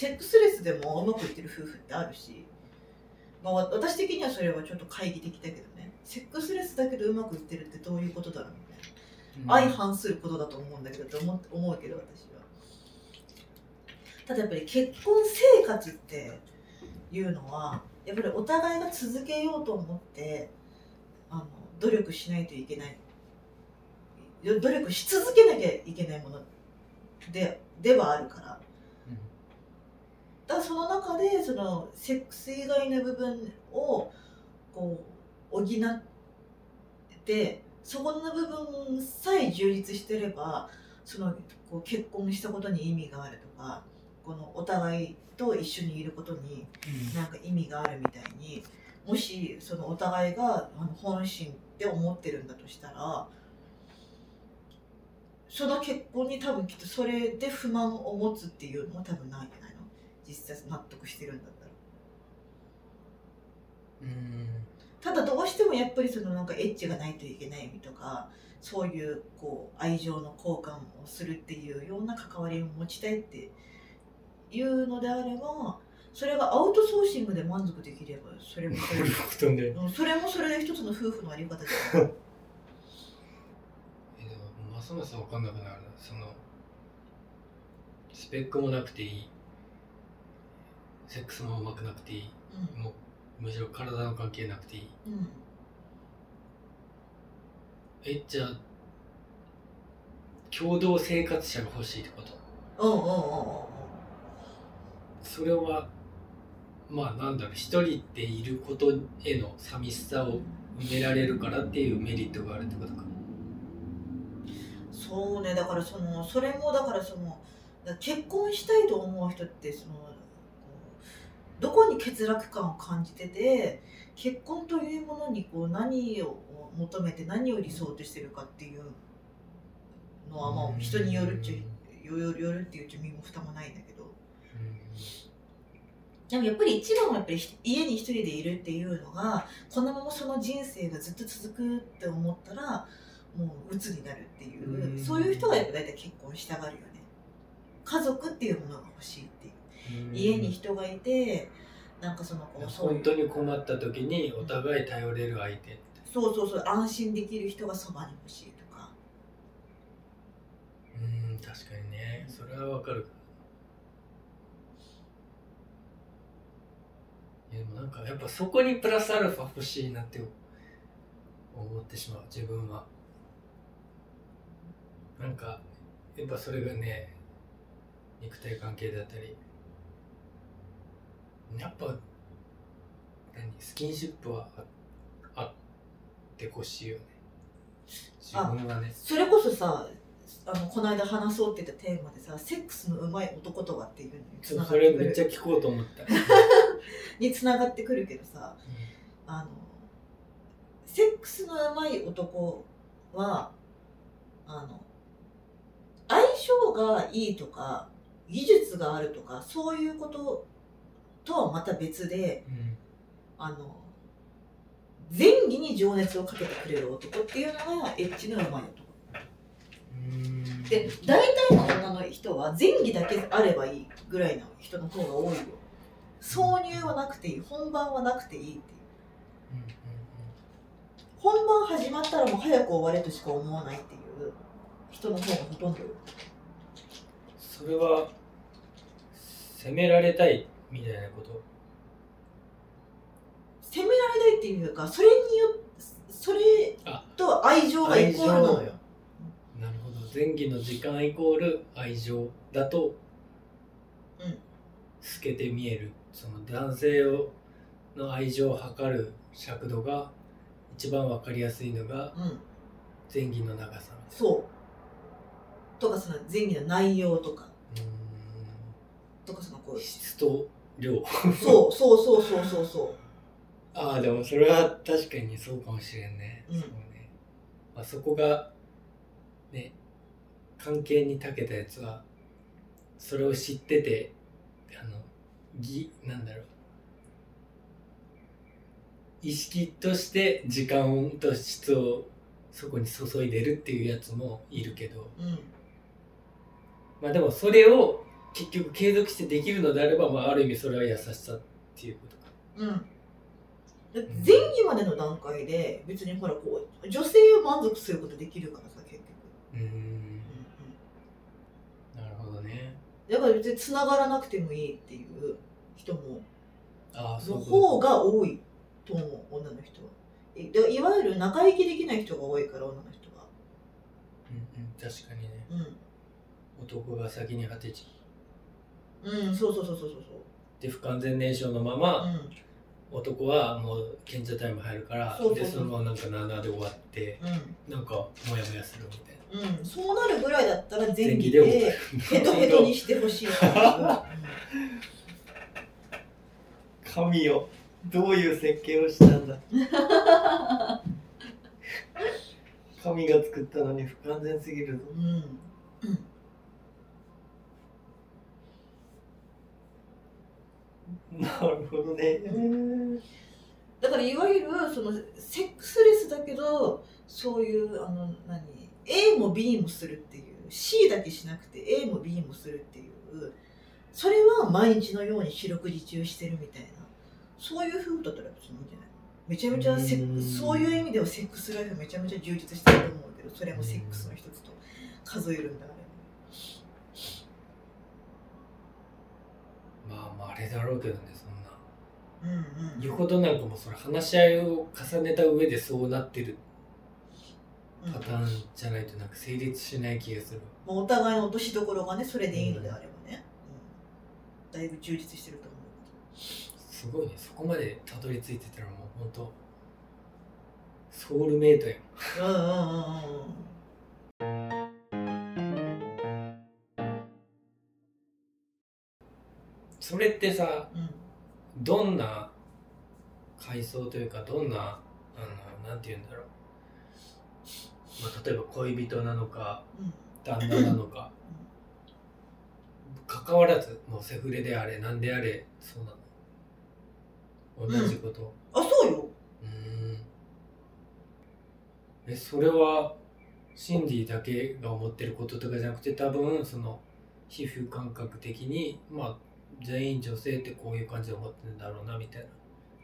セックスレスでもうまくいってる夫婦ってあるし、まあ、わ私的にはそれはちょっと懐疑的だけどね。セックスレスだけどうまくいってるってどういうことだろうみたいな、相反することだと思うんだけどって思思うけど私は。ただやっぱり結婚生活っていうのはやっぱりお互いが続けようと思ってあの努力しないといけない。よ努力し続けなきゃいけないものでではあるからだその中でそのセックス以外の部分をこう補ってそこの部分さえ充実してればそのこう結婚したことに意味があるとかこのお互いと一緒にいることになんか意味があるみたいにもしそのお互いが本心って思ってるんだとしたらその結婚に多分きっとそれで不満を持つっていうのも多分ないんじゃないの実際納得してるんだったら。うん。ただどうしてもやっぱりそのなんかエッチがないといけないとかそういうこう愛情の交換をするっていうような関わりを持ちたいっていうのであればそれがアウトソーシングで満足できればそれもそれ それもそれで一つの夫婦のあり方じゃない。えでもますます分かんなくなるな。そのスペックもなくていいセックスもうまくなくていい。もうむしろ体の関係なくていい。うん。うんえじゃあ共同生活者が欲しいってこと？うんうんうんうん。それはまあなんだろう一人でいることへの寂しさを埋められるからっていうメリットがあるってことか。そうね。だからそのそれもだからその結婚したいと思う人ってそのどこに欠落感を感じてて結婚というものにこう何を求めて何を理想としてるかっていうのはまあ人によるっちゃよよよるっていううち身も蓋もないんだけど。でもやっぱり一番はやっぱりひ家に一人でいるっていうのがこのままその人生がずっと続くって思ったらもう鬱になるっていう、うん。そういう人がやっぱ大体結婚したがるよね。家族っていうものが欲しい家に人がいてなんかそのこうそういう。本当に困った時にお互い頼れる相手。ってそうそうそう安心できる人がそばに欲しいとか。うん確かにね。それはわかる。いやでもなんかやっぱそこにプラスアルファ欲しいなって思ってしまう自分は。なんかやっぱそれがね肉体関係だったりやっぱ何スキンシップはああってほしいよね。自分はね。それこそさあのこの間話そうって言ったテーマでさセックスのうまい男とはっていうのにつながっそれてくる。めっちゃ聞こうと思った、につながってくるけどさあのセックスのうまい男はあの相性がいいとか技術があるとかそういうこととはまた別でうん。あの前儀に情熱をかけてくれる男っていうのがエッチのうまい男。うん。で大体の女の人は前儀だけあればいいぐらいの人の方が多いよ。挿入はなくていい。本番はなくていいっていう。本番始まったらもう早く終われとしか思わないっていう人の方がほとんどよ。それは責められたいみたいなこと。責められないっていうかそれによそれあと愛情がイコールなのよ。なるほど。前期の時間イコール愛情だと、うん。透けて見える。その男性をの愛情を測る尺度が一番わかりやすいのがうん。前期の長さ。そう。とかその前儀の内容とか。うとかそのこーん質と量。うそうそうそうそうそう。そああでもそれは確かにそうかもしれんね、うん。そうね、まあ、そこがね関係に長けたやつはそれを知っててあのぎなんだろう。意識として時間と質をそこに注いでるっていうやつもいるけど。ううん。まあでもそれを結局継続してできるのであれば、まあ、ある意味それは優しさっていうことか。うん。前期までの段階で別にほらこう女性を満足することできるからさ結局、うーん。うんうん。なるほどね。だから別に繋がらなくてもいいっていう人もああそうの方が多いと思う女の人は。いでいわゆる仲良きできない人が多いから女の人は。うんうん、確かにね。う男が先に果てちんうんそうそうそうそうそう。で不完全燃焼のまま、そう男はもう賢者タイム入るからそうそうそう。でそのままなんか7で終わってうん。なんかモヤモヤするみたいな。うん、うん、そうなるぐらいだったら前期前期ででヘトヘトにしてほしい。神よ。どういう設計をしたんだ。神が作ったのに不完全すぎるぞ。うん。うんなるほどね。だからいわゆるそのセックスレスだけどそういうあの何 A も B もするっていう C だけしなくて A も B もするっていうそれは毎日のように四六時中してるみたいなそういう夫婦だったら別にいいんじゃない？めちゃめちゃセックうん。そういう意味ではセックスライフめちゃめちゃ充実してると思うけどそれもセックスの一つと数えるんだあれだろうけどねそんな。うんうん。言うことなんかもそれ話し合いを重ねた上でそうなってるうんパターンじゃないとなんか成立しない気がする。まあお互いの落としどころがねそれでいいのであればね、うん、だいぶ充実してると思う。すごいねそこまでたどり着いてたらもう本当ソウルメイトやんうんうんうんそれってさうん。どんな階層というかどんなあのなんて言うんだろう、まあ、例えば恋人なのかうん。旦那なのか。関わらずもうセフレであれなんであれそうなの。同じこと、あそうよ。うーん。えそれはシンディだけが思ってることとかじゃなくて多分その皮膚感覚的にまあ全員女性ってこういう感じで思ってるんだろうなみたいな。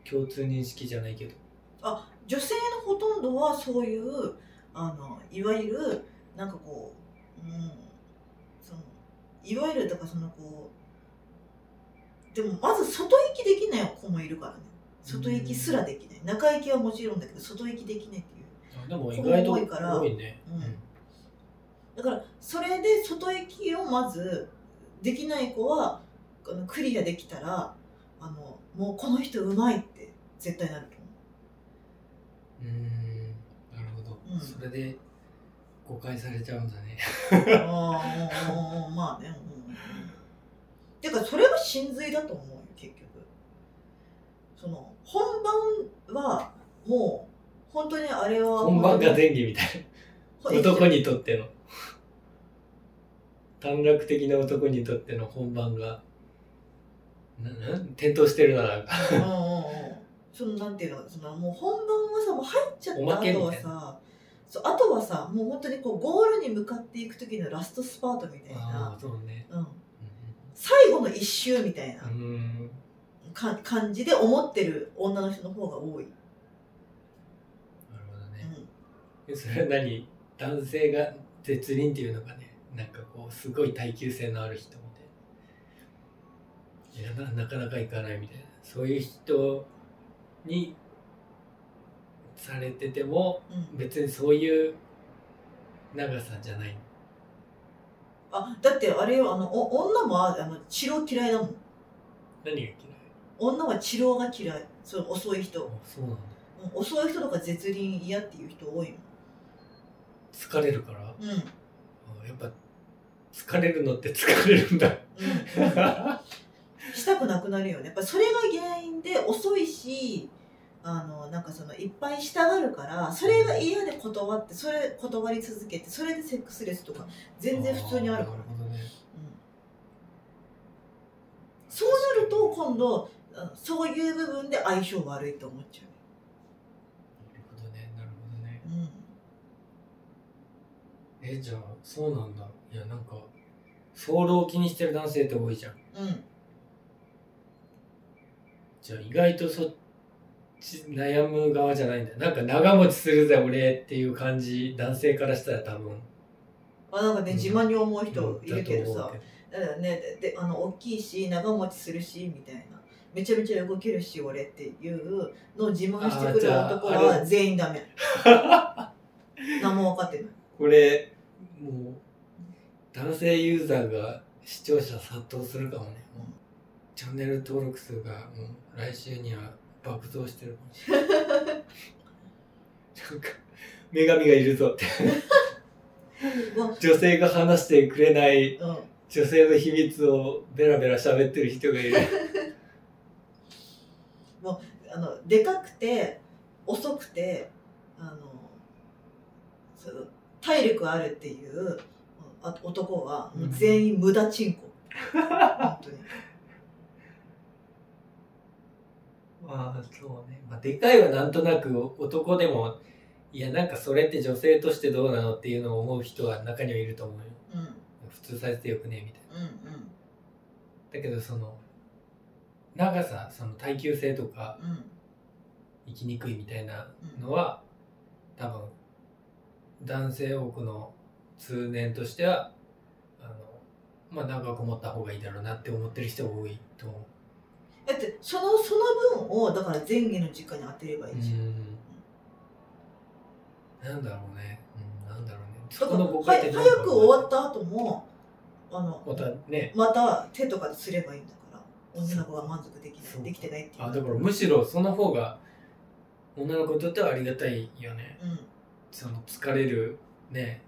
共通認識じゃないけど。あ女性のほとんどはそういうあのいわゆるなんかこう、うん、そのいわゆるだからそのこうでもまず外行きできない子もいるからね。外行きすらできない。中行きはもちろんだけど外行きできないっていう。あでも意外と多いから。多いね、うん。だからそれで外行きをまずできない子はあのクリアできたらあのもうこの人うまいって絶対なると思う。うーんなるほど、うん。それで誤解されちゃうんだね。ああまあね、うんうん。てかそれが真髄だと思うよ結局。その本番はもう本当にあれは本番が前儀みたいほな男にとっての。短絡的な男にとっての本番が転倒してるななんかうんうんうん。そのなんていうのそのもう本番はさもう入っちゃった後はさそうあとはさもう本当にこうゴールに向かっていく時のラストスパートみたいあな。あ、そうね。うん、最後の一周みたいな。うん。うんか感じで思ってる女の人の方が多い。なるほどうね、ん。でそれは何？男性が絶倫っていうのがね。なんかこうすごい耐久性のある人ないやななかなかいかないみたいな。そういう人にされててもうん。別にそういう長さじゃない。あだってあれよあのお女もああの治療嫌いだもん。何が嫌い？女は治療が嫌い。そう遅い人、あそうなんだ。うん遅い人とか絶倫嫌っていう人多い疲れるから？もんうん、あやっぱ疲れるのって疲れるんだ。うん、したくなくなるよね。やっぱそれが原因で遅いしあのなんかそのいっぱいしたがるからそれが嫌で断ってそれ断り続けてそれでセックスレスとか全然普通にあるから。なるほどね。そうなると今度あそういう部分で相性悪いと思っちゃなるほどね。なるほどね。う、うん、えじゃあそうなんだ。いやなんか早漏を気にしてる男性って多いじゃん。うんじゃあ意外とそっち悩む側じゃないんだ。よなんか長持ちするぜ俺っていう感じ男性からしたら多分。あなんかねうん。自慢に思う人いるけどさ。だからね。でであの大きいし長持ちするしみたいな。めちゃめちゃ動けるし俺っていうのを自慢してくる男あはれ全員ダメ。何も分かってない。これもう男性ユーザーが視聴者殺到するかもね、チャンネル登録数がもう来週には爆増してるかもしれない。なんか女神がいるぞってもう女性が話してくれないうん。女性の秘密をベラベラ喋ってる人がいる。あのでかくて遅くてあのその体力あるっていう男はもう全員無駄チンコ本当にまあそうね、まあ、でかいはなんとなく男でもいやなんかそれって女性としてどうなのっていうのを思う人は中にはいると思うよ。うん。うん普通サイズでよくねみたいな。うんだけどその長さその耐久性とかうん。生きにくいみたいなのは多分男性多くの通念としてはあのまあ長く持った方がいいだろうなって思ってる人が多いと思だってそのその分をだから前儀の時間に当てればういいじゃん、なんだろうね、うん、なんだろうね。だから早く終わった後もあのまたね。また手とかですればいいんだから女の子が満足できないできてないっていう。あだからむしろその方が女の子にとってはありがたいよね。うん。その疲れるね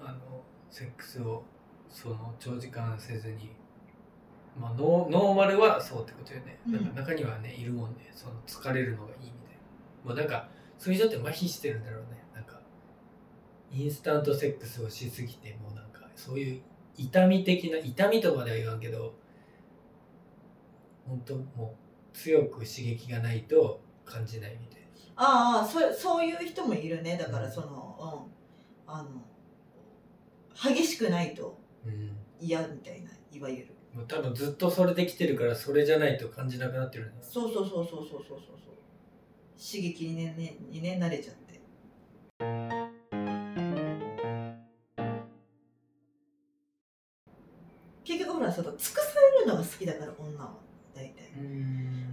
あのセックスをその長時間せずにまあノーノーマルはそうってことよね、うん。なんか中にはねいるもんね。その疲れるのがいいみたいな。まあなんかそういう人って麻痺してるんだろうね。なんかインスタントセックスをしすぎてもうなんかそういう痛み的な痛みとまでは言わんけど本当もう強く刺激がないと感じないみたいな。ああそそういう人もいるね。だからうん。その、うん、あの激しくないとうん。嫌みたいないわゆるもう多分ずっとそれできてるからそれじゃないと感じなくなってるんでそうそうそうそうそうそうそう。刺激にねねにね慣れちゃって。結局ほらその尽くされるのが好きだから女は大体。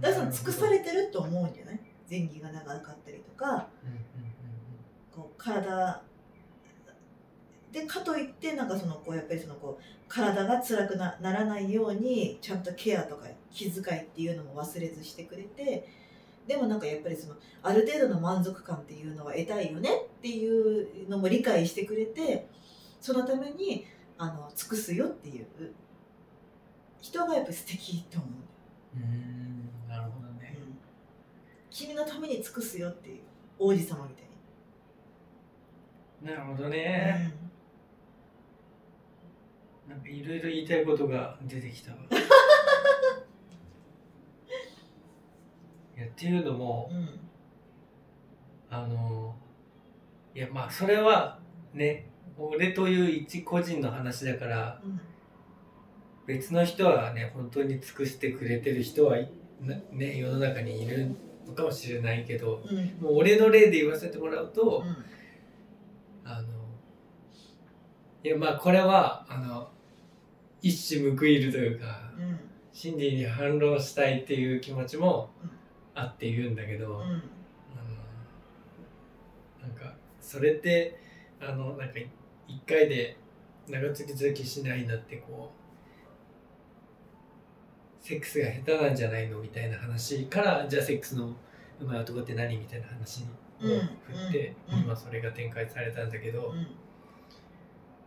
だから尽くされてると思うんじゃない？前儀が長かったりとか、こう体でかといってなんかそのこうやっぱりそのこう体が辛くなならないようにちゃんとケアとか気遣いっていうのも忘れずしてくれてでもなんかやっぱりそのある程度の満足感っていうのは得たいよねっていうのも理解してくれてそのためにあの尽くすよっていう。人がやっぱり素敵と思う、うんうんなるほどね。うん、君のために尽くすよっていう王子様みたいなるほどに、ね、なんかいろいろ言いたいことが出てきたわ。いやっていうのもうん。うんあのいやまあそれはね俺という一個人の話だからうん別の人はね本当に尽くしてくれてる人はね世の中にいるのかもしれないけどうん。もう俺の例で言わせてもらうと、うん。あのいやまあこれはあの一矢報いるというかうん。シンディに反論したいっていう気持ちもうん。あって言うんだけど、うん。あのなんかそれってあのなんか一回で長続きしないんだってこうセックスが下手なんじゃないのみたいな話からじゃあセックスのうまい男って何みたいな話を振って、うん。うん。今それが展開されたんだけど、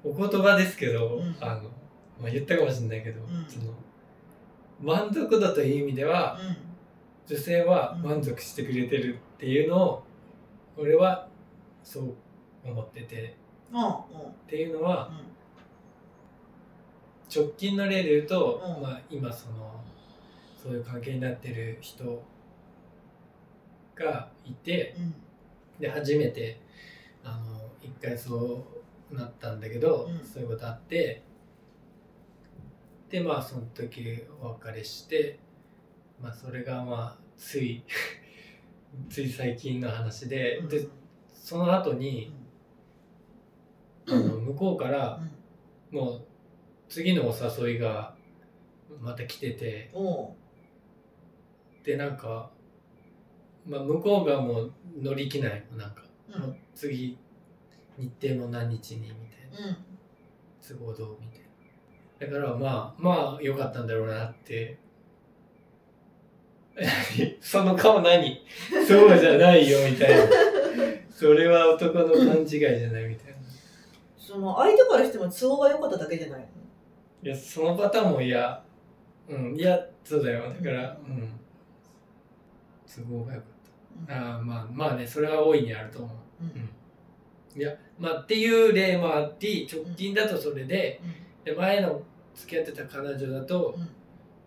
うん。お言葉ですけど、うん。あのまあ、言ったかもしれないけど、ん。その満足度という意味では、女性は満足してくれてるっていうのを俺はそう思ってて。っていうのはうん。直近の例で言うと、うん。まあ、今そのそういう関係になってる人がいてうん。で初めてあの一回そうなったんだけど、うん。そういうことあってでまあその時お別れしてまあそれがまあつい つい最近の話で、うん。でその後に、あの向こうからうん。もう次のお誘いがまた来ててでなんか、まあ、向こうがもう乗り気ないなんか、うん。もう次日程も何日にみたいな。うん。都合どうみたいなだからまあまあ良かったんだろうなって。その顔何？そうじゃないよみたいな。それは男の勘違いじゃないみたいな。その相手からしても都合が良かっただけじゃない？のいやそのパターンも嫌。うんいやそうだよ。だからうん。都合が良かった。ああまあまあねそれは大いにあると思う。うん。いやまあっていう例もあって直近だとそれでで前の付き合ってた彼女だと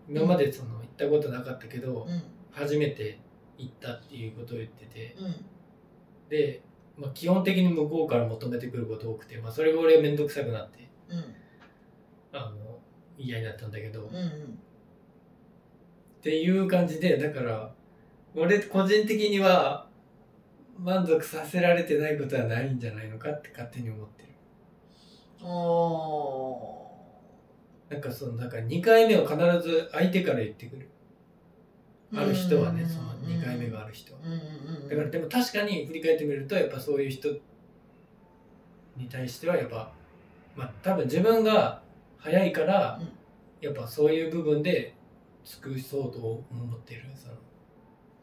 今までその行ったことなかったけどうん。初めて行ったっていうことを言ってて。うん。で、まあ、基本的に向こうから求めてくること多くて、まあ、それが俺面倒くさくなってうん。あの嫌になったんだけど、っうんうん。ていう感じでだから俺個人的には満足させられてないことはないんじゃないのかって勝手に思ってる。おなんかそのなんか2回目を必ず相手から言ってくる。ーある人はねうん。その2回目がある人は。だからでも確かに振り返ってみるとやっぱそういう人に対してはやっぱまあ多分自分が早いからうん。やっぱそういう部分で尽くそうと思ってるその。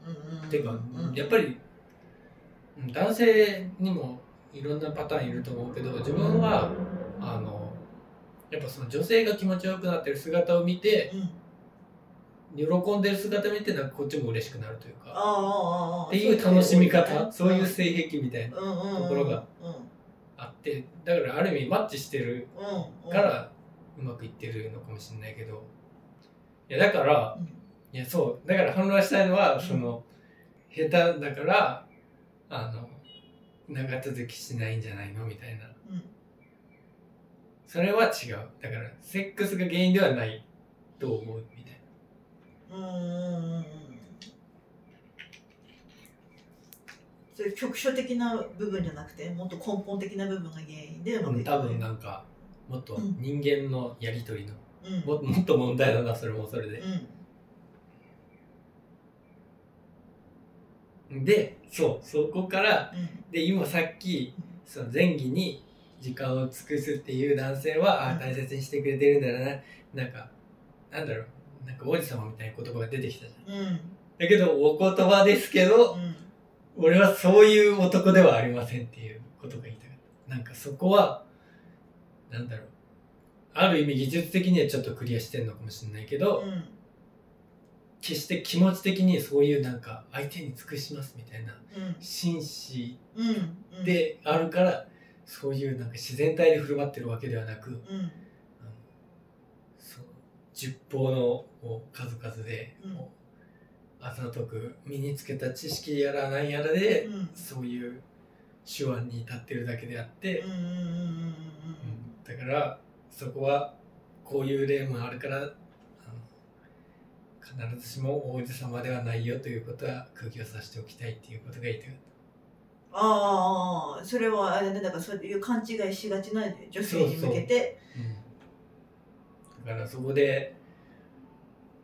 うんうん。てかうん。やっぱりうん男性にもいろんなパターンいると思うけど自分はあのやっぱその女性が気持ちよくなってる姿を見てうん喜んでる姿を見てなんかこっちも嬉しくなるというかっていう楽しみ方そういううん性癖みたいなところがうんあってだからある意味マッチしてるからうまくいってるのかもしれないけどいやだからうん。いやそうだから反論したいのはうん。その下手だからあの長続きしないんじゃないのみたいな。うんそれは違う。だからセックスが原因ではないと思うみたいうんうんうんうん。それ局所的な部分じゃなくてもっと根本的な部分が原因でう多分なんかもっと人間のやり取りのうん。ももっと問題だなそれもそれで。うん。でそうそこからうん。で今さっきその前儀に時間を尽くすっていう男性は、あうん。大切にしてくれてるんだな。なんかなんだろう。なんか王子様みたいな言葉が出てきたじゃん。うん。だけどお言葉ですけどうん。俺はそういう男ではありませんっていうことが言いたかった。なんかそこはなんだろう。ある意味技術的にはちょっとクリアしてんのかもしれないけど、うん。決して気持ち的にそういうなんか相手に尽くしますみたいなうん。紳士であるからそういうなんか自然体で振る舞ってるわけではなく、うん。十方の数々でうん。あざとく身につけた知識やらなんやらで、うん。そういう手腕に至ってるだけであってだからそこはこういう例もあるから必ずしも王子様ではないよということは釘を刺しておきたいっていうことが言いたかっああそれはあれだね。だからそういう勘違いしがちな女性に向けて。た、だからそこで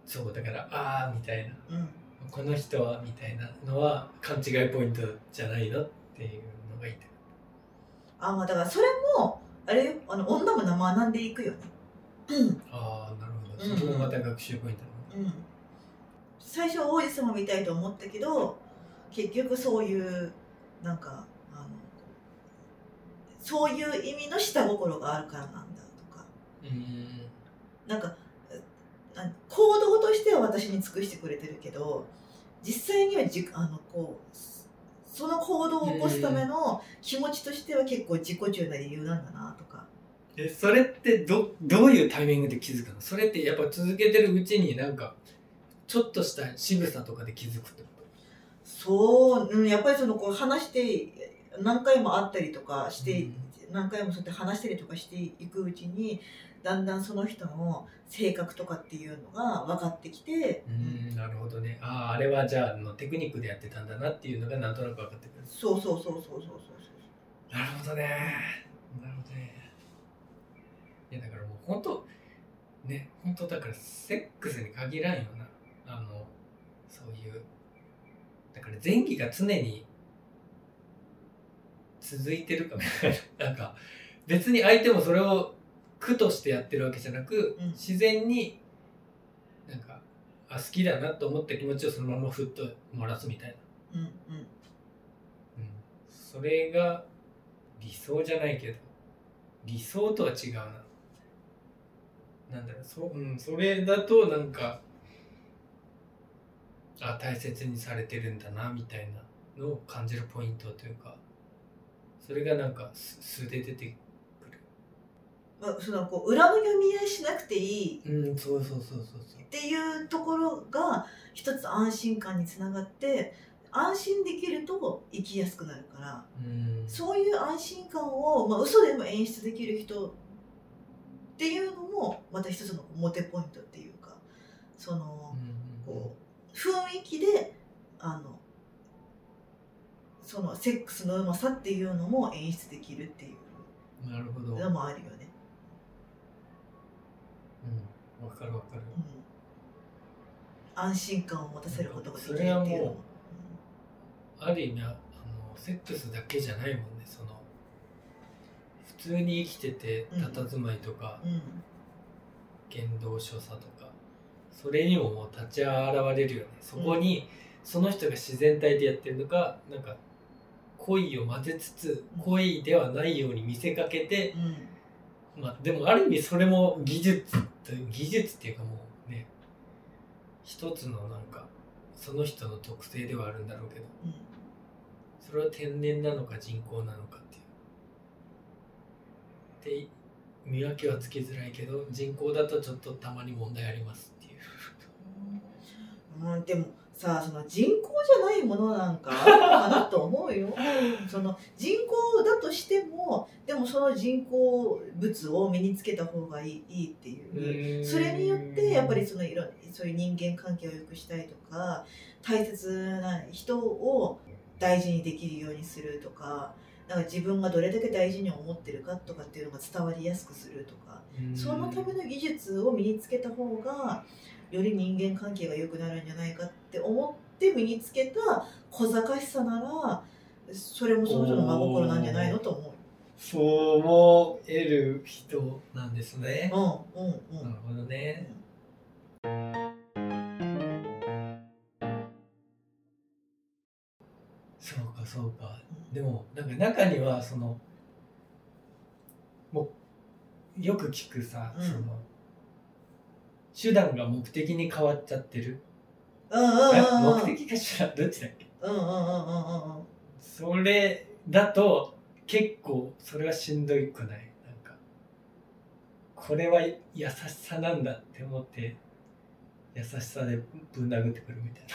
そうだからああみたいな。うん。この人はみたいなのは勘違いポイントじゃないのっていうのが言いたかっあまあだからそれもあれよ。あの女も学んでいくよね。うん。たああなるほど。うん。そこもまた学習ポイントだなうん。最初は王子様みたいと思ったけど結局そういうなんかあのそういう意味の下心があるからなんだとか。うん。なんかあ行動としては私に尽くしてくれてるけど実際にはじあのこうその行動を起こすための気持ちとしては結構自己中な理由なんだなとか。えそれってどどういうタイミングで気づくの？それってやっぱ続けてるうちになんかちょっとした仕草とかで気づくってこそう、うん、やっぱりそのこう話して何回も会ったりとかして、うん。何回もそうやって話したりとかしていくうちにだんだんその人の性格とかっていうのが分かってきて、うんなるほどね。あああれはじゃああのテクニックでやってたんだなっていうのがなんとなく分かってくる。そうそうそうそうそうそうなるほどねなるほどねいやだからもう本当ね本当だからセックスに限らんよなあのそういうだから前期が常に続いてるかみたいな なんか別に相手もそれを苦としてやってるわけじゃなく、うん。自然になんかあ好きだなと思った気持ちをそのままふっと漏らすみたいな、うん。うん。それが理想じゃないけど理想とは違うな。なんだろうそ,、うん、それだとなんかあ大切にされてるんだなみたいなのを感じるポイントというか。それがなんか素素で出てくる。まあ、そのこう裏の読み合いしなくていい。うんそうそうそうそうそう。っていうところが一つ安心感につながって安心できると生きやすくなるから。うん。そういう安心感を、まあ、嘘でも演出できる人っていうのもまた一つのモテポイントっていうか。そのこう雰囲気であのそのセックスのうまさっていうのも演出できるっていう。うんなるほど。のもあるよね。うん。わかるわかる。うん。安心感を持たせることができるそっていうのも。うもある意味あのセックスだけじゃないもんねその。普通に生きててうん。佇まいとか、うん。言動所作とかそれにももう立ち現れるよね。そこにその人が自然体でやってるのかなんか恋を混ぜつつうん。恋ではないように見せかけて、うん。まあでもある意味それも技術という技術っていうかもうね一つのなんかその人の特性ではあるんだろうけどうん。それは天然なのか人工なのかっていう。で見分けはつきづらいけど人工だとちょっとたまに問題ありますううん、でもさその人工じゃないものなんかあるのかなと思うよ。その人工だとしてもでもその人工物を身につけた方がいいいいっていう。それによってやっぱりそのいろそういう人間関係を良くしたいとか大切な人を大事にできるようにするとかなんか自分がどれだけ大事に思ってるかとかっていうのが伝わりやすくするとか。そのための技術を身につけた方がより人間関係が良くなるんじゃないかって思って身につけた小賢しさならそれもその人の真心なんじゃないのと思う。そう思える人なんですね。うんうんうんなるほどね。そうかそうか。でもなんか中にはそのもうよく聞くさ、うんその手段が目的に変わっちゃってる？うんうんうんうん。え目的か手段どっちだっけ？うんうんうんうんうんうんそれだと結構それはしんどいくない？なんかこれは優しさなんだって思って優しさでぶん殴ってくるみたいな。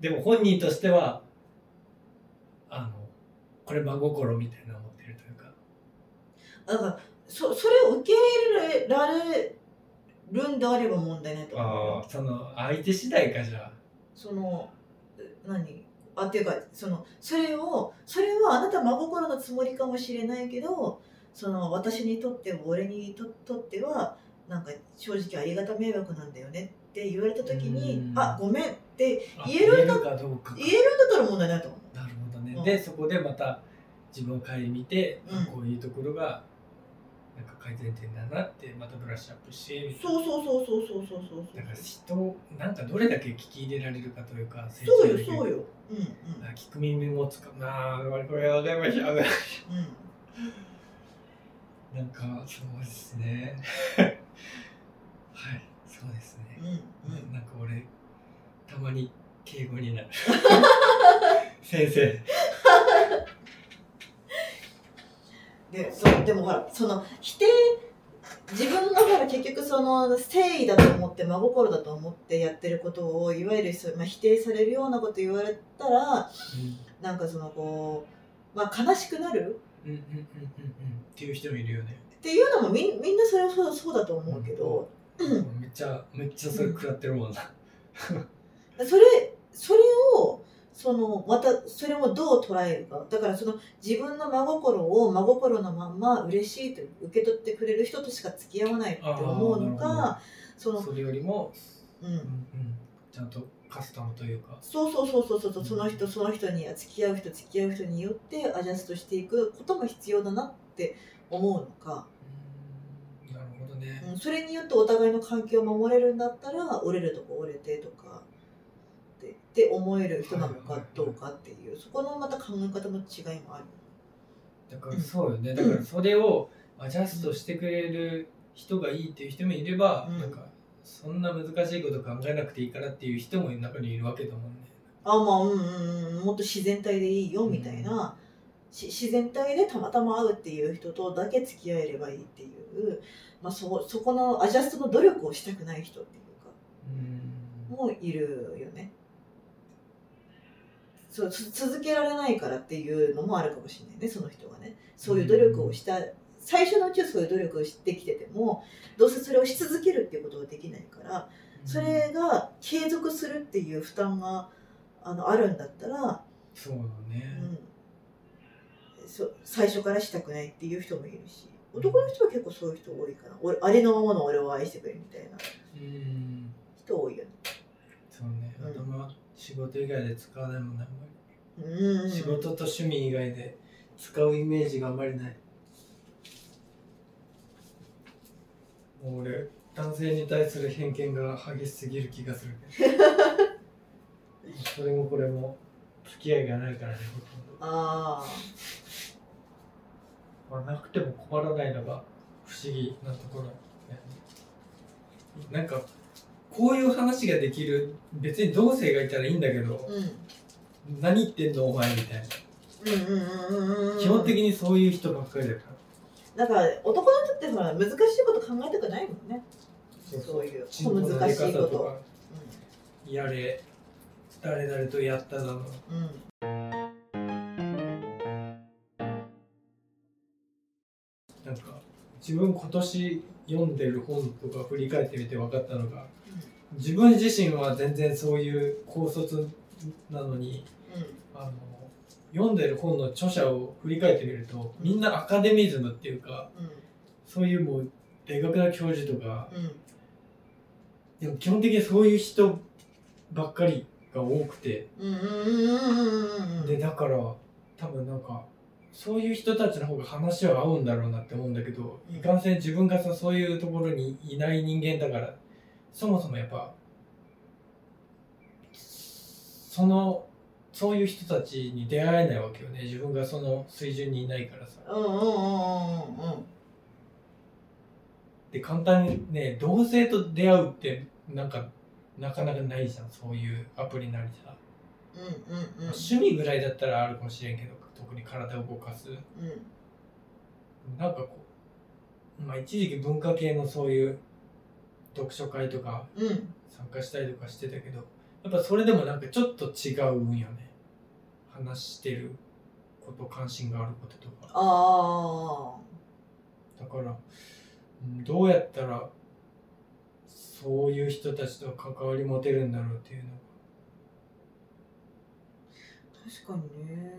でも本人としてはあのこれ真心みたいな思ってるというか。だからそそれを受け入れられるんであれば問題ないと思うよ。ああその相手次第かじゃあ。そのえ何？あっていうかそのそれをそれはあなた真心のつもりかもしれないけどその私にとっても俺にととってはなんか正直ありがた迷惑なんだよねって言われた時にうん。あごめんってあ言えるんだかどうかか。言えるんだったら問題ないと思う。なるほどね、うん。でそこでまた自分を顧みて、あうん。こういうところがなんか改善点だなってまたブラッシュアップしてそうそうそうそうそうそうそうだから人なんかどれだけ聞き入れられるかというかそうよそうよ、うんうん、聞く耳もつかなあこれ分かりました分かりました、うん、なんかそうですね。はいそうですね、うんうん、なんか俺たまに敬語になる。先生。でそうでもほらその否定自分がほら結局その誠意だと思って真心だと思ってやってることをいわゆるそう、まあ、否定されるようなこと言われたらなんかそのこまあ、悲しくなるうんうんうんうんうん。っていう人もいるよね、っていうのもみんみんなそれはそうそうだと思うけど、めっちゃめっちゃそれ食らってるもんな、それそれをそのまたそれをどう捉えるか。だからその自分の真心を真心のまんま嬉しいと受け取ってくれる人としか付き合わないって思うのかそのそれよりも、ううんんうん、ちゃんとカスタムというか。そうそうそうそうそうその人その人に付き合う人付き合う人によってアジャストしていくことも必要だなって思うのか、うん。なるほどね、うん、それによってお互いの関係を守れるんだったら折れるとこ折れてとかって思える人なのかどうかっていうそこのまた考え方の違いもある。だからそうよね、だからそれをアジャストしてくれる人がいいっていう人もいれば、うん。なんかそんな難しいこと考えなくていいからっていう人も中にいるわけだもんね。あまあうんうんうん。もっと自然体でいいよみたいな、し自然体でたまたま会うっていう人とだけ付き合えればいいっていう、まあ、そそこのアジャストの努力をしたくない人っていうかうん。もいるよねそうつ続けられないからっていうのもあるかもしれないねその人がね。そういう努力をした、最初のうちはそういう努力をしてきててもどうせそれをし続けるっていうことができないからそれが継続するっていう負担があのあるんだったら、そうだね、うん、そ最初からしたくないっていう人もいるし男の人は結構そういう人多いかな。俺ありのままの俺を愛してくれみたいなうん。人多いよね。そうね。うん仕事以外で使わないもんねあんまうん。り仕事と趣味以外で使うイメージがあんまりない。もう俺男性に対する偏見が激しすぎる気がするけど。それもこれも付き合いがないからねほとんど。あまあ、なくても困らないのが不思議なところ、ね、なんかこういう話ができる別に同性がいたらいいんだけどあうん。何言ってんのお前みたいな。うんうんうんうんうん基本的にそういう人ばっかりだから。だから男の人ってほら難しいこと考えたくないもんね。そういうチンポの難しいこと。とかやれ誰々とやっただの。うん。なんか自分今年読んでる本とか振り返ってみて分かったのが自分自身は全然そういう高卒なのにうん。あの読んでる本の著者を振り返ってみるとみんなアカデミズムっていうかうん。そういうもう大学な教授とかうん。でも基本的にそういう人ばっかりが多くてでだから多分なんかそういう人たちの方が話は合うんだろうなって思うんだけどうん。いかんせん自分がさそういうところにいない人間だからそもそもやっぱそのそういう人たちに出会えないわけよね。自分がその水準にいないからさ。うんうんうんうん。うんで簡単にね同性と出会うってなんかなかなかないじゃん。そういうアプリなりさ、うんうんうん。趣味ぐらいだったらあるかもしれんけど特に体を動かす。うん。なんかこう、まあ、一時期文化系のそういう読書会とかうん。参加したりとかしてたけどやっぱそれでもなんかちょっと違うんよね。話してること関心があることとか。あだから、うん、どうやったらそういう人たちと関わり持てるんだろうっていうの確かにね。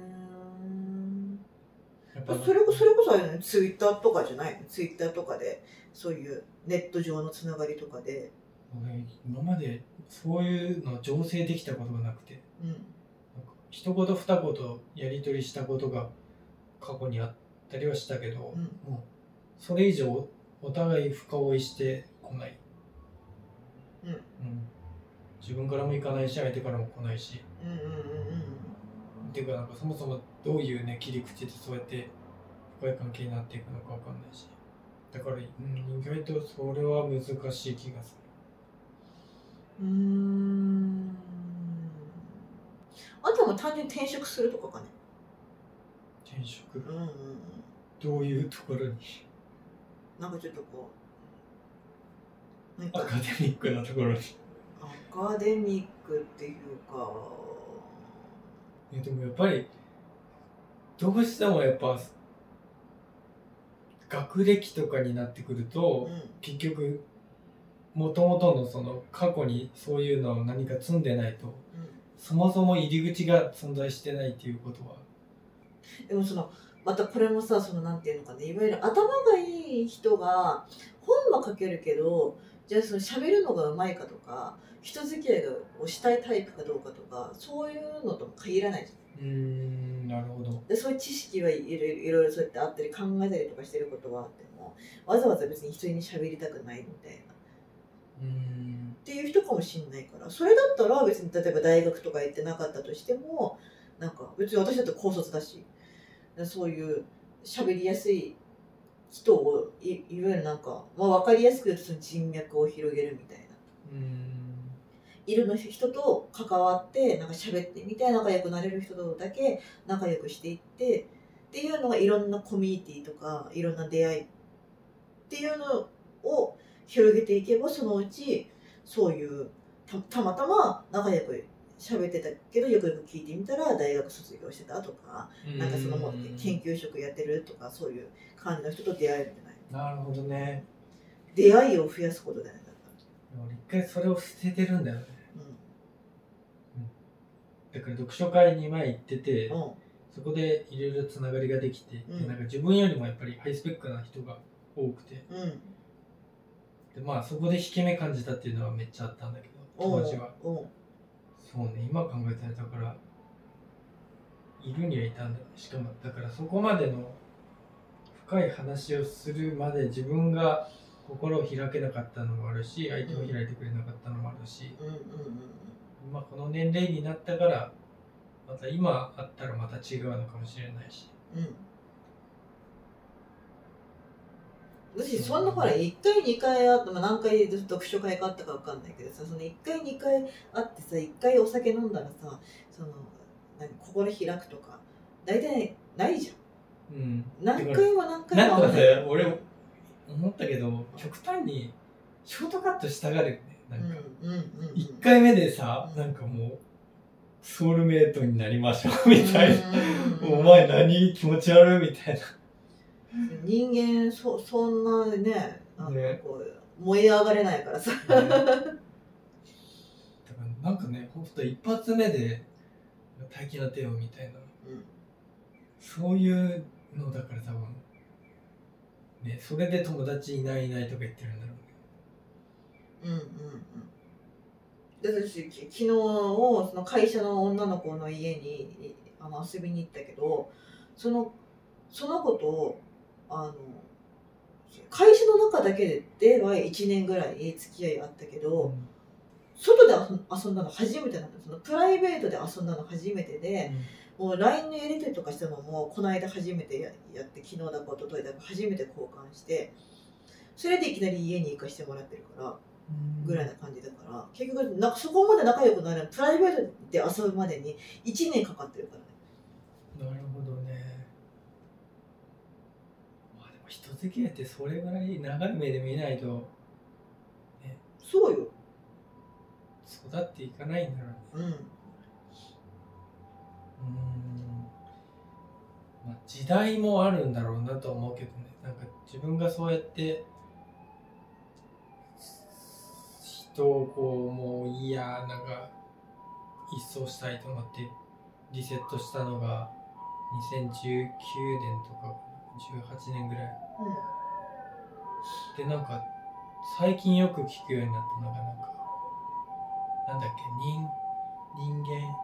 やっぱそれこそれこそツイッターとかじゃない？のツイッターとかでそういうネット上のつながりとかで。俺今までそういうの醸成できたことがなくて。うん。なんか一言二言やり取りしたことが過去にあったりはしたけど、うん。もうそれ以上お互い深追いしてこない、うん。自分からも行かないし相手からも来ないし。うんうんうんうん。っていうかなんかそもそもどういうね切り口でそうやって深い関係になっていくのかわかんないしだから、うん、意外とそれは難しい気がすうーん。あとは単純に転職するとかかね。る転職？うんうんうん。どういうところに？なんかちょっとこうアか。カデミックなところに。アカデミックっていうか。いやでもやっぱりどうしてもやっぱ学歴とかになってくると、うん。結局もともとのその過去にそういうのを何か積んでないとうん。そもそも入り口が存在してないっていうことは。でもそのまたこれもさそのなんていうのかねいわゆる頭がいい人が本は書けるけどじゃあその喋るのがうまいかとか人付き合いをしたいタイプかどうかとかそういうのとも限らないじゃん。うーんなるほど。でそういう知識はいろいろいろいろそうやってあったり考えたりとかしてることはあってもわざわざ別に人に喋りたくないみたいなうーん。っていう人かもしんないから。それだったら別に例えば大学とか行ってなかったとしてもなんか別に私だって高卒だしそういう喋りやすい人をいいわゆるなんか、まあ、分かりやすく言うとその人脈を広げるみたいな。うーんいろんな人と関わってなんか喋ってみたいな仲良くなれる人とだけ仲良くしていってっていうのがいろんなコミュニティとかいろんな出会いっていうのを広げていけばそのうちそういうたたまたま仲良く喋ってたけどよくよく聞いてみたら大学卒業してたとかなんかそのもう研究職やってるとかそういう感じの人と出会えるんじゃない？なるほどね。出会いを増やすことだよね一回それを捨ててるんだよね。らだから読書会に前行ってて、うん。うんそこでいろいろつながりができて、うん。でなんか自分よりもやっぱりハイスペックな人が多くて。うん。でまあそこで引け目感じたっていうのはめっちゃあったんだけど当時は。うん。そうね今考えたらだからいるにはいたんだしかもだからそこまでの深い話をするまで自分が心を開けなかったのもあるし相手を開いてくれなかったのもあるし、うんうんうんまあ、この年齢になったからまた今あったらまた違うのかもしれないし。うん。私そんなほら1回2回あって、まあ、何回読書会があったか分かんないけどさその1回2回あってさ1回お酒飲んだらさその何心開くとか大体ないじゃん。うん。何回も何回なんかも会わない。ね俺思ったけど極端にショートカットしたがるよねなんか、うんうんうん。1回目でさなんかもうソウルメイトになりましょう みたいな、うん。お前何気持ち悪いみたいな。人間そそんなねなんかねこう燃え上がれないからさ。だからなんかねほんと一発目で大気な手をみたいな。うん。そういうのだから多分ねそれで友達いないいないとか言ってるんだろうねうんうんうん。で私き昨日その会社の女の子の家にあの遊びに行ったけどそのその子とあの会社の中だけでは1年ぐらい付き合いあったけど、外で遊んだの初めてなんだそのプライベートで遊んだの初めてで、もう LINE のやり取りとかしたのもこの間初めてややって昨日だか一昨日だか初めて交換してそれでいきなり家に行かしてもらってるからうんぐらいな感じだから結局なんかそこまで仲良くなるプライベートで遊ぶまでに1年かかってるからね。なるほどね。まあでも人付き合いってそれぐらい長い目で見ないとそうよ。育っていかないんだろうね。うん。うーん。まあ、時代もあるんだろうなと思うけどね。なんか自分がそうやって人をこうもういいやなんか一掃したいと思ってリセットしたのが2019年とか18年ぐらい。でなんか最近よく聞くようになったのがなんかなんだっけ人人間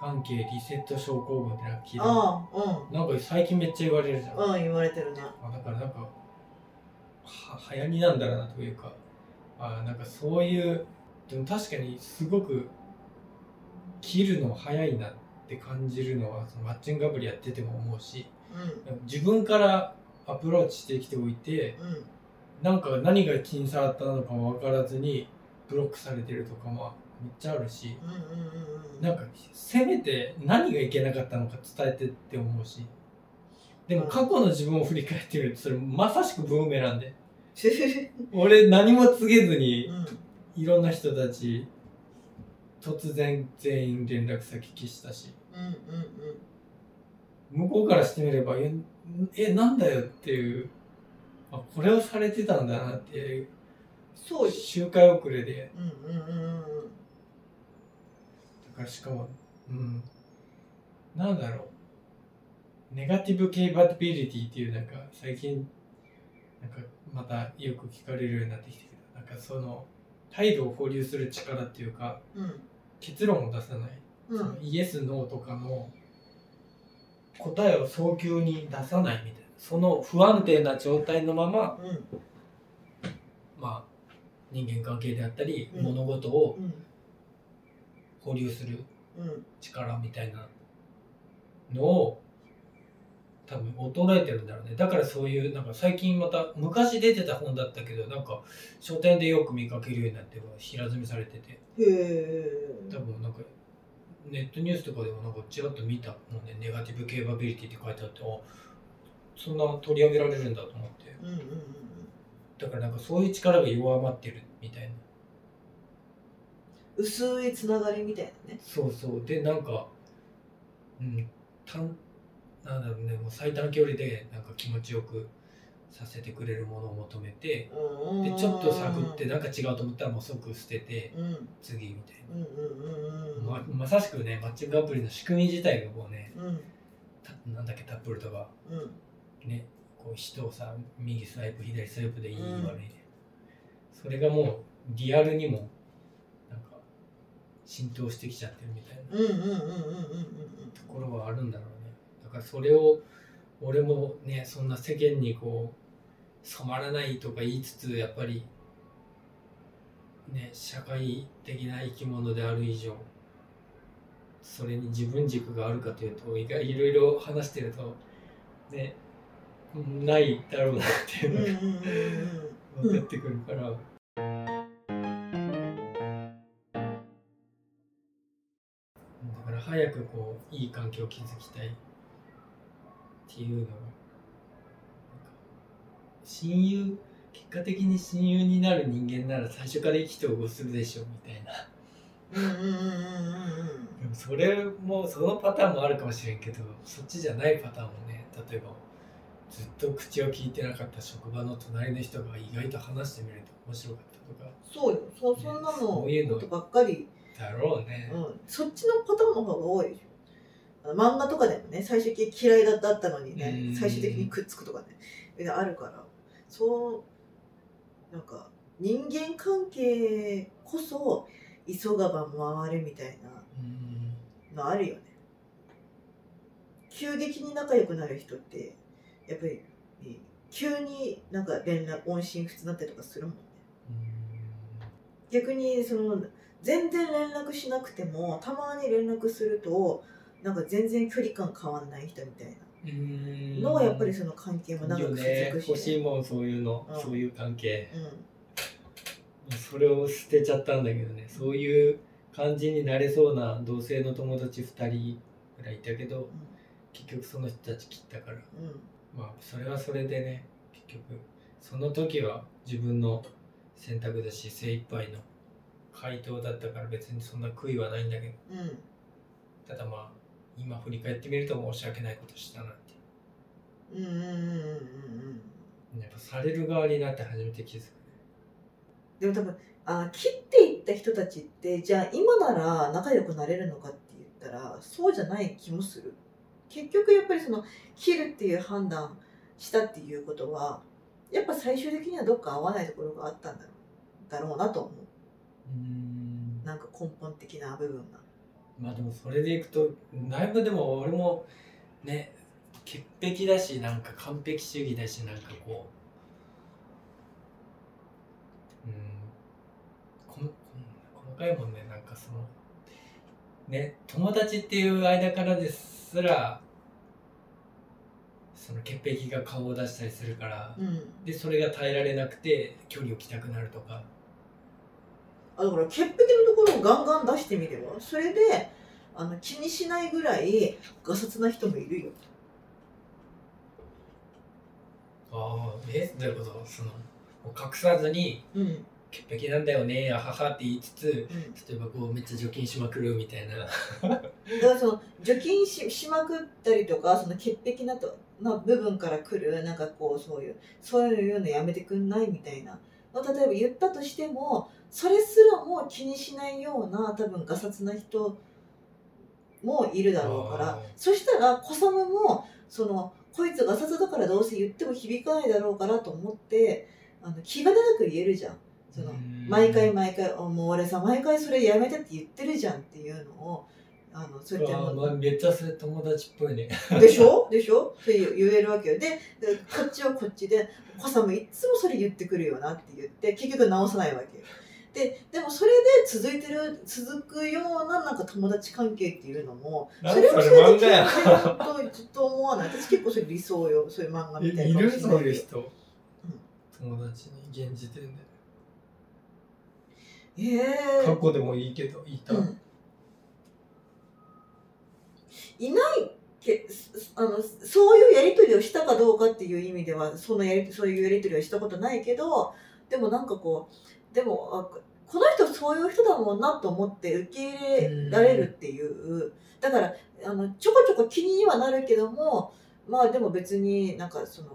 関係リセット症候群ってなんか聞いたああなんか最近めっちゃ言われるじゃん、うんうん言われてるねあだからなんかは流行りなんだろうなというかあなんかそういうでも確かにすごく切るの早いなって感じるのはそのマッチングアプリやってても思うしう自分からアプローチしてきておいてんうん。なんか何が気に障ったのかも分からずにブロックされてるとかもめっちゃあるしなんかせめて何がいけなかったのか伝えてって思うしでも過去の自分を振り返ってみるとそれまさしくブーメランで 俺何も告げずにうん。いろんな人たち突然全員連絡先消したし。うんうんうん。向こうからしてみればええなんだよっていうあこれをされてたんだなっていうそう。よ周回遅れで。うんうんうんうんだからしかもうん。なんだろう。ネガティブケイバビリティっていうなんか最近なんかまたよく聞かれるようになってきてなんかその態度を保留する力っていうかうん。結論を出さない、うん。そのイエスノーとかの答えを早急に出さないみたいな。その不安定な状態のままうん。まあ人間関係であったり、うん。物事をうん。保留するうん。力みたいなのを多分衰えてるんだろうね。だからそういうなんか最近また昔出てた本だったけどなんか書店でよく見かけるようになって平積みされてて。へえ多分なんかネットニュースとかでもなんかちらっと見たもんね。ネガティブケーバビリティって書いてあってあそんな取り上げられるんだと思って。うんうんうんだからなんかそういう力が弱まってるみたいな。薄いつながりみたいなね。そうそう。でなんかうん短なんだろうねもう最短距離でなんか気持ちよくさせてくれるものを求めてでちょっと探ってなんか違うと思ったらもう即捨ててうん。うん次みたいな、ままさしくねマッチングアプリの仕組み自体がこうねうん。たなんだっけタップルとか。うん。ねこう人をさ右スワイプ左スワイプでいいうん。悪いで、それがもうリアルにもなんか浸透してきちゃってるみたいな。ところはあるんだろうねだからそれを俺もねそんな世間にこう染まらないとか言いつつやっぱりね社会的な生き物である以上それに自分軸があるかというといろいろ話してるとねないだろうなっていうのが分かってくるから、だから早くこういい環境を築きたいっていうのが親友結果的に親友になる人間なら最初から意気投合するでしょみたいな。うんうんうんうんうんうん。でもそれもそのパターンもあるかもしれんけどそっちじゃないパターンもね例えばずっと口を聞いてなかった職場の隣の人が意外と話してみると面白かったとか。そうよ。そそんなのばっかり。だろうね、うん、そっちのパターンの方が多いでしょ漫画とかでもね最初嫌いだったのにねうん。最終的にくっつくとかねあるから。そうなんか人間関係こそ急がば回れみたいなうんのあるよね。急激に仲良くなる人ってやっぱり、ね急になんか連絡音信不通になったりとかするもんね。逆にその全然連絡しなくてもたまに連絡するとなんか全然距離感変わんない人みたいうん。なのはやっぱりその関係も長く続ね。くし、欲しいもんそういうの、うんそういう関係。うん。それを捨てちゃったんだけどね。そういう感じになれそうな同性の友達2人ぐらいいたけど結局その人たち切ったから。うん。うんまあそれはそれでね結局その時は自分の選択だし精一杯の回答だったから別にそんな悔いはないんだけど。うん。ただまあ今振り返ってみると申し訳ないことしたなって。うんうんうんうんうん。うんやっぱされる側になって初めて気づくね。でも多分あ切っていった人たちってじゃあ今なら仲良くなれるのかって言ったらそうじゃない気もする。結局やっぱりその切るっていう判断したっていうことはやっぱ最終的にはどっか合わないところがあったんだろうだろうなと思う。うん。なんか根本的な部分がまあでもそれでいくとだいぶでも俺もね潔癖だしなんか完璧主義だしなんかこううんこん細かいもんねなんかそのね友達っていう間からですらその潔癖が顔を出したりするからうん。でそれが耐えられなくて距離を置きたくなるとかあだから潔癖のところをガンガン出してみればそれであの気にしないぐらいガサツな人もいるよ。ああえどういうことその隠さずにうん。潔癖なんだよねあははって言いつつうん。例えばこうめっちゃ除菌しまくるみたいな。だからその除菌ししまくったりとかその潔癖なとな部分から来るなんかこうそういうそういうのやめてくんないみたいな。の例えば言ったとしてもそれすらも気にしないような多分ガサツな人もいるだろうから。そしたら小サムもそのこいつガサツだからどうせ言っても響かないだろうからと思ってあの気兼ねなく言えるじゃん。そのうん。毎回毎回「あもう俺さ毎回それやめてって言ってるじゃん」っていうのをあのそうやってまあめっちゃそれ友達っぽいね。でしょ？でしょ？それ言えるわけよ。ででこっちはこっちで「子さんもいっつもそれ言ってくるよな」って言って結局直さないわけよででもそれで続いてる続くようななんか友達関係っていうのもそれはそれ漫画や。とずっと思わない？私結構それ理想よ。そういう漫画みたいないる？そういうよ人、友達に現時点で。ええ過去でもいいけどいた、うん。いないけすあのそういうやり取りをしたかどうかっていう意味ではそのやりそういうやり取りをしたことないけどでもなんかこうでもあこの人そういう人だもんなと思って受け入れられるっていう。だからあのちょこちょこ気にはなるけどもまあでも別になんかその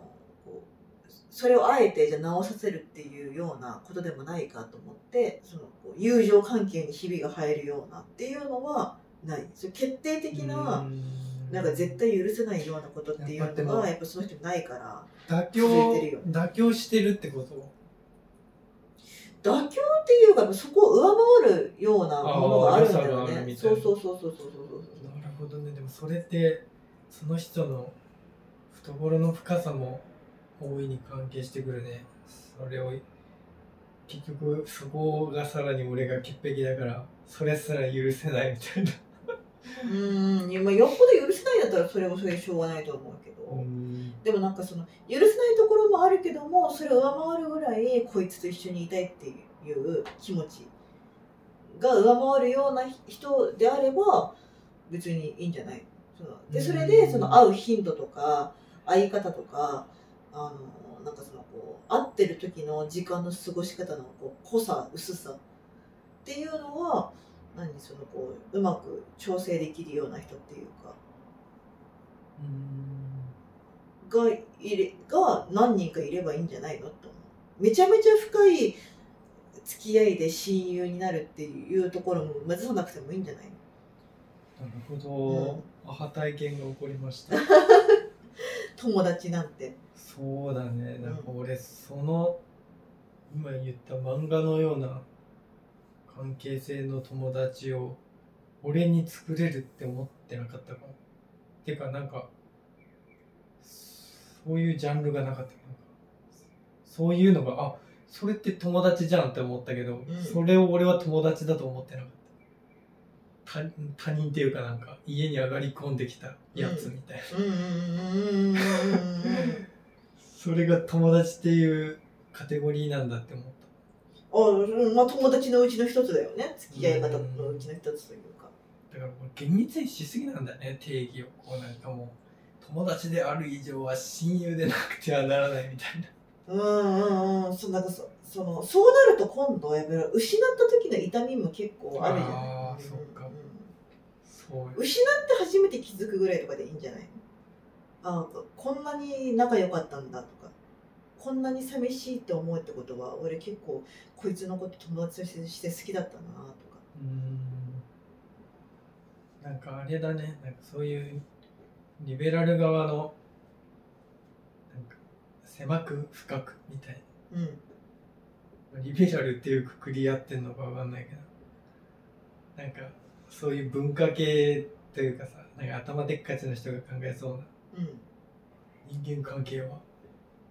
こうそれをあえてじゃあ直させるっていうようなことでもないかと思ってそのこう友情関係にひびが入るようなっていうのはない。そういう決定的なうん。なんか絶対許せないようなことっていうのやっぱでもがやっぱその人ないから妥協妥協してるってこと？妥協っていうかそこを上回るようなものがあるんだよね。そうそうそうそうそうそうなるほどね。でもそれってその人の懐の深さも大いに関係してくるね。それを結局そこがさらに俺が潔癖だからそれすら許せないみたいな。うーんいやまあよっぽど許せないんだったらそれはそれでしょうがないと思うけど、でもなんかその許せないところもあるけどもそれを上回るぐらいこいつと一緒にいたいっていう気持ちが上回るような人であれば別にいいんじゃない？そのでそれでその会う頻度とか会い方とかあのなんかそのこう会ってる時の時間の過ごし方のこう濃さ薄さっていうのは何そのこううまく調整できるような人っていうかがいれが何人かいればいいんじゃないのとめちゃめちゃ深い付き合いで親友になるっていうところも目指さなくてもいいんじゃないなるほど、アハ体験が起こりました友達なんてそうだねなんか俺その今言った漫画のような関係性の友達を俺に作れるって思ってなかったかもていうかなんかそういうジャンルがなかったそういうのがあそれって友達じゃんって思ったけど、ん。それを俺は友達だと思ってなかった。他他人っていうかなんか家に上がり込んできたやつみたいな、それが友達っていうカテゴリーなんだって思った。あうんまあ友達のうちの一つだよね。付き合い方のうちの一つというか。だからもう厳密にしすぎなんだね定義を。こうなんかもう友達である以上は親友でなくてはならないみたいな。うんうんうん。そうなんかそそのそうなると今度やっぱり失った時の痛みも結構あるじゃない。あーそっか。ん。そう失って初めて気づくぐらいとかでいいんじゃない？のあこんなに仲良かったんだとか。こんなに寂しいって思うってことは俺結構こいつのこと友達として好きだったなとか。うーん。なんかあれだね。なんかそういうリベラル側のなんか狭く深くみたいうん。なリベラルっていうくくり合ってんのかわかんないけど。なんかそういう文化系というかさなんか頭でっかちの人が考えそうな。うん。人間関係は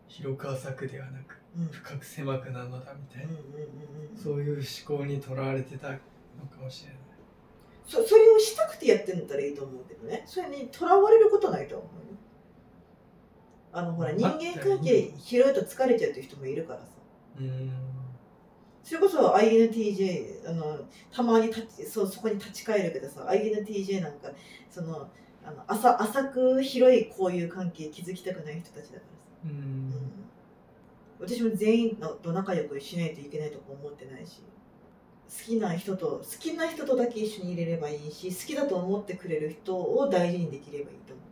広く浅くではなくうん。深く狭くなるのだみたいな、そういう思考にとらわれてたのかもしれない。そそれをしたくてやってんだったらいいと思うけどね。それにとらわれることはないと思うよ。あのほら人間関係広いと疲れちゃうっていう人もいるからさ。それこそ INTJ あのたまに立ちそうそこに立ち返るけどさ INTJ なんかそのあの浅浅く広い交友関係築きたくない人たちだからさ、うーん。私も全員と仲良くしないといけないとか思ってないし。好きな人と好きな人とだけ一緒に入れればいいし好きだと思ってくれる人を大事にできればいいと思っ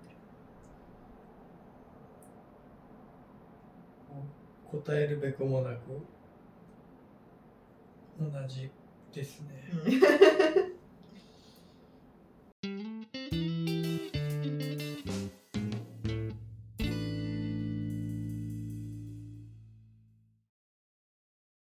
てる答えるべくもなく同じですね。うん